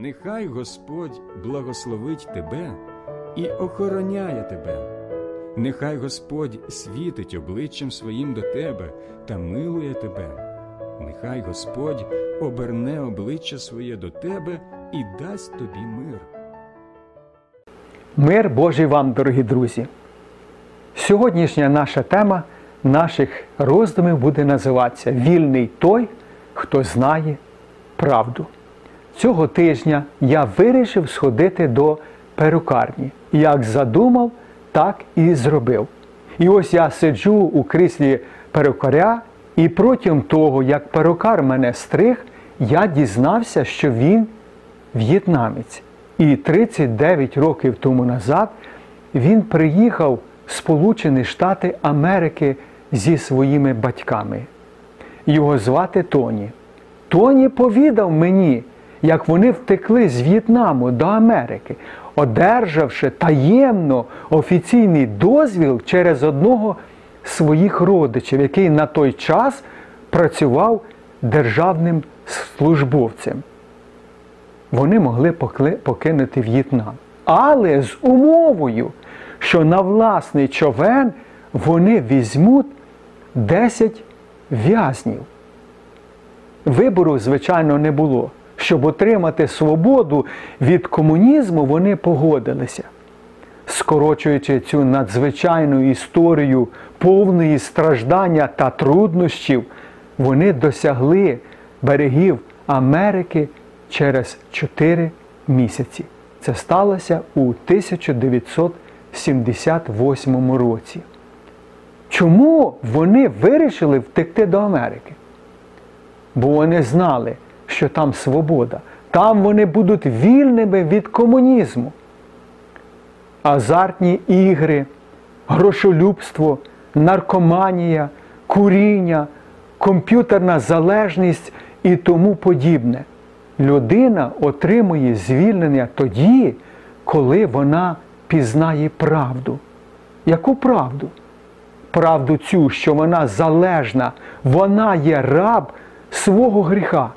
Нехай Господь благословить тебе і охороняє тебе. Нехай Господь світить обличчям своїм до тебе та милує тебе. Нехай Господь оберне обличчя своє до тебе і дасть тобі мир. Мир Божий вам, дорогі друзі! Сьогоднішня наша тема наших роздумів буде називатися Вільний той, хто знає правду. Цього тижня я вирішив сходити до перукарні. Як задумав, так і зробив. І ось я сиджу у кріслі перукаря, і протягом того, як перукар мене стриг, я дізнався, що він в'єтнамець. І 39 років тому назад він приїхав в Сполучені Штати Америки зі своїми батьками. Його звати Тоні. Тоні повідав мені, як вони втекли з В'єтнаму до Америки, одержавши таємно офіційний дозвіл через одного з своїх родичів, який на той час працював державним службовцем вони могли покинути В'єтнам. Але з умовою, що на власний човен вони візьмуть 10 в'язнів. Вибору, звичайно, не було. Щоб отримати свободу від комунізму, вони погодилися. Скорочуючи цю надзвичайну історію повної страждання та труднощів, вони досягли берегів Америки через 4 місяці. Це сталося у 1978 році. Чому вони вирішили втекти до Америки? Бо вони знали, що там свобода, там вони будуть вільними від комунізму. Азартні ігри, грошолюбство, наркоманія, куріння, комп'ютерна залежність і тому подібне. Людина отримує звільнення тоді, коли вона пізнає правду. Яку правду? Правду цю, що вона залежна, вона є раб свого гріха.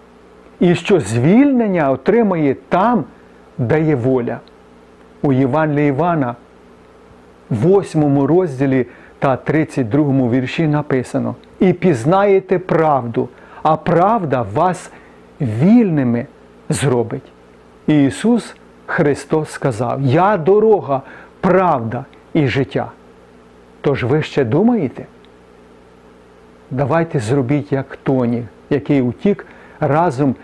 І що звільнення отримає там, де є воля. У Євангелії Івана, 8 розділі та 32 вірші написано: І пізнаєте правду, а правда вас вільними зробить. І Ісус Христос сказав: Я дорога, правда і життя. Тож ви ще думаєте? Давайте зробіть як Тоні, який утік разом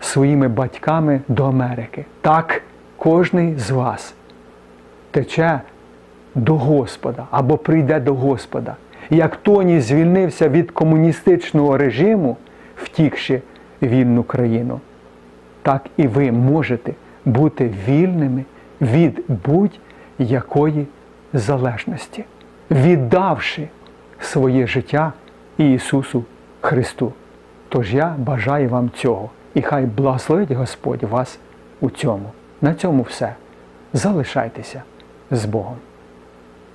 своїми батьками до Америки. Так кожний з вас тече до Господа або прийде до Господа. Як Тоні звільнився від комуністичного режиму, втікши вільну країну, так і ви можете бути вільними від будь-якої залежності, віддавши своє життя Ісусу Христу. Тож я бажаю вам цього. І хай благословить Господь вас у цьому. На цьому все. Залишайтеся з Богом.